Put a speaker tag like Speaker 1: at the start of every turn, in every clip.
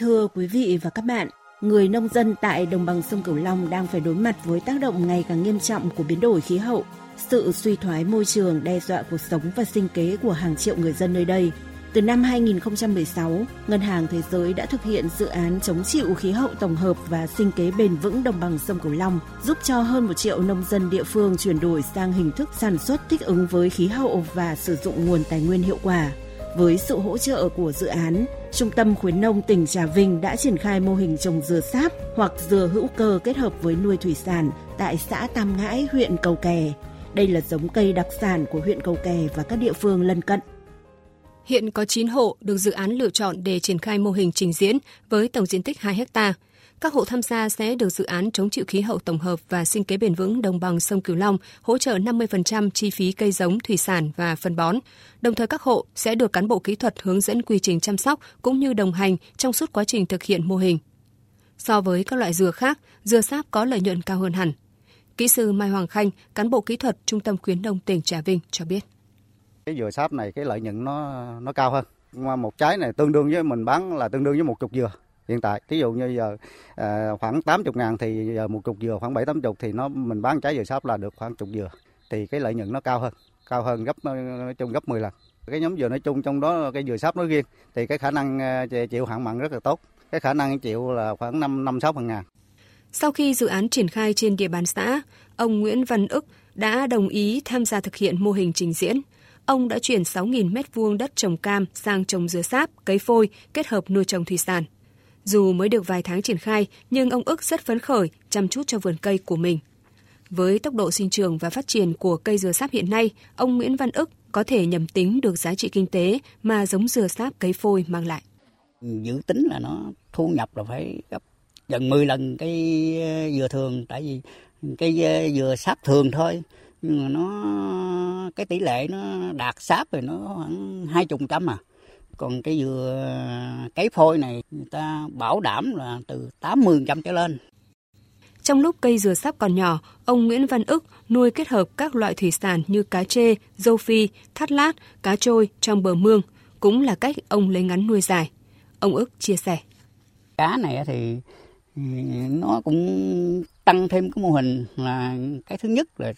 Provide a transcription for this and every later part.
Speaker 1: Thưa quý vị và các bạn, người nông dân tại đồng bằng sông Cửu Long đang phải đối mặt với tác động ngày càng nghiêm trọng của biến đổi khí hậu. Sự suy thoái môi trường đe dọa cuộc sống và sinh kế của hàng triệu người dân nơi đây. Từ năm 2016, Ngân hàng Thế giới đã thực hiện dự án chống chịu khí hậu tổng hợp và sinh kế bền vững đồng bằng sông Cửu Long, giúp cho hơn một triệu nông dân địa phương chuyển đổi sang hình thức sản xuất thích ứng với khí hậu và sử dụng nguồn tài nguyên hiệu quả. Với sự hỗ trợ của dự án, Trung tâm khuyến nông tỉnh Trà Vinh đã triển khai mô hình trồng dừa sáp hoặc dừa hữu cơ kết hợp với nuôi thủy sản tại xã Tam Ngãi, huyện Cầu Kè. Đây là giống cây đặc sản của huyện Cầu Kè và các địa phương lân cận.
Speaker 2: Hiện có 9 hộ được dự án lựa chọn để triển khai mô hình trình diễn với tổng diện tích 2 hecta. Các hộ tham gia sẽ được dự án chống chịu khí hậu tổng hợp và sinh kế bền vững đồng bằng sông Cửu Long hỗ trợ 50% chi phí cây giống, thủy sản và phân bón. Đồng thời các hộ sẽ được cán bộ kỹ thuật hướng dẫn quy trình chăm sóc cũng như đồng hành trong suốt quá trình thực hiện mô hình. So với các loại dừa khác, dừa sáp có lợi nhuận cao hơn hẳn. Kỹ sư Mai Hoàng Khanh, cán bộ kỹ thuật Trung tâm khuyến nông tỉnh Trà Vinh cho biết.
Speaker 3: Cái dừa sáp này cái lợi nhuận nó nó cao hơn. Một trái này tương đương với mình bán là tương đương với một chục dừa hiện tại. Ví dụ như giờ à, khoảng 80 ngàn thì giờ một chục dừa khoảng 7 80 thì nó mình bán trái dừa sáp là được khoảng chục dừa. Thì cái lợi nhuận nó cao hơn cao hơn gấp nói chung gấp 10 lần. Cái nhóm dừa nói chung trong đó cái dừa sáp nói riêng thì cái khả năng à, chịu hạn mặn rất là tốt. Cái khả năng chịu là khoảng 5 năm sáu phần ngàn.
Speaker 2: Sau khi dự án triển khai trên địa bàn xã, ông Nguyễn Văn ức đã đồng ý tham gia thực hiện mô hình trình diễn. Ông đã chuyển 6.000 m2 đất trồng cam sang trồng dừa sáp, cấy phôi, kết hợp nuôi trồng thủy sản. Dù mới được vài tháng triển khai, nhưng ông ức rất phấn khởi, chăm chút cho vườn cây của mình. Với tốc độ sinh trưởng và phát triển của cây dừa sáp hiện nay, ông Nguyễn Văn ức có thể nhầm tính được giá trị kinh tế mà giống dừa sáp cấy phôi mang lại.
Speaker 4: Dự tính là nó thu nhập là phải gấp gần 10 lần cái ờ, dừa thường tại vì cây ờ, dừa sáp thường thôi nhưng mà nó cái tỷ lệ nó đạt sáp rồi nó khoảng hai chục trăm à còn cái dừa cấy phôi này người ta bảo đảm là từ 80 trăm trở lên
Speaker 2: trong lúc cây dừa sáp còn nhỏ, ông Nguyễn Văn ức nuôi kết hợp các loại thủy sản như cá trê, dâu phi, thắt lát, cá trôi trong bờ mương, cũng là cách ông lấy ngắn nuôi dài. Ông ức chia sẻ.
Speaker 4: Cá này thì nó cũng tăng thêm cái mô hình là cái thứ nhất là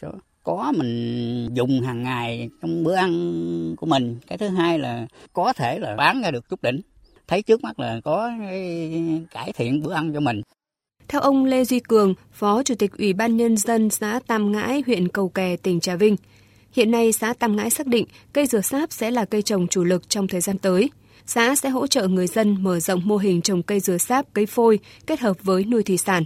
Speaker 4: có mình dùng hàng ngày trong bữa ăn của mình cái thứ hai là có thể là bán ra được chút đỉnh thấy trước mắt là có cải thiện bữa ăn cho mình
Speaker 2: theo ông Lê Duy Cường, Phó Chủ tịch Ủy ban Nhân dân xã Tam Ngãi, huyện Cầu Kè, tỉnh Trà Vinh, hiện nay xã Tam Ngãi xác định cây dừa sáp sẽ là cây trồng chủ lực trong thời gian tới. Xã sẽ hỗ trợ người dân mở rộng mô hình trồng cây dừa sáp, cây phôi kết hợp với nuôi thủy sản.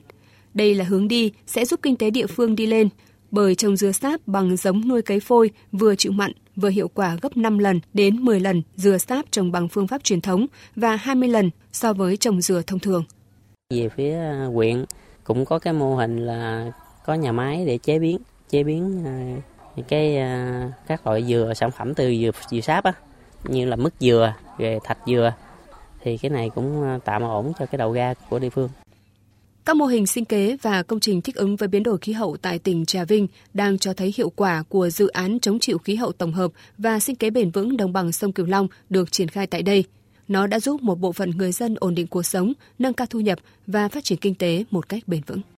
Speaker 2: Đây là hướng đi sẽ giúp kinh tế địa phương đi lên, bởi trồng dừa sáp bằng giống nuôi cấy phôi vừa chịu mặn, vừa hiệu quả gấp 5 lần đến 10 lần dừa sáp trồng bằng phương pháp truyền thống và 20 lần so với trồng dừa thông thường.
Speaker 5: Về phía à, huyện cũng có cái mô hình là có nhà máy để chế biến chế biến à, cái à, các loại dừa sản phẩm từ dừa dừa sáp á như là mứt dừa về thạch dừa thì cái này cũng tạm ổn cho cái đầu ra của địa phương.
Speaker 2: Các mô hình sinh kế và công trình thích ứng với biến đổi khí hậu tại tỉnh Trà Vinh đang cho thấy hiệu quả của dự án chống chịu khí hậu tổng hợp và sinh kế bền vững đồng bằng sông Cửu Long được triển khai tại đây. Nó đã giúp một bộ phận người dân ổn định cuộc sống, nâng cao thu nhập và phát triển kinh tế một cách bền vững.